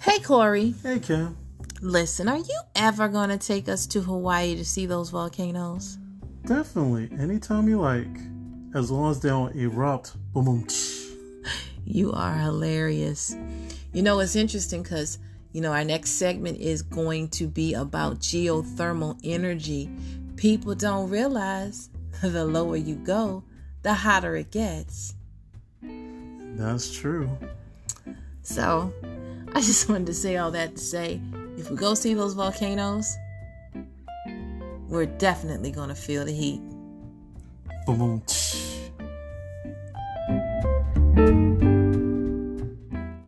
Hey, Corey. Hey, Kim. Listen, are you ever going to take us to Hawaii to see those volcanoes? Definitely. Anytime you like. As long as they don't erupt. Boom, boom. You are hilarious. You know, it's interesting because, you know, our next segment is going to be about geothermal energy. People don't realize the lower you go, the hotter it gets. That's true. So, I just wanted to say all that to say if we go see those volcanoes, we're definitely going to feel the heat. Boom.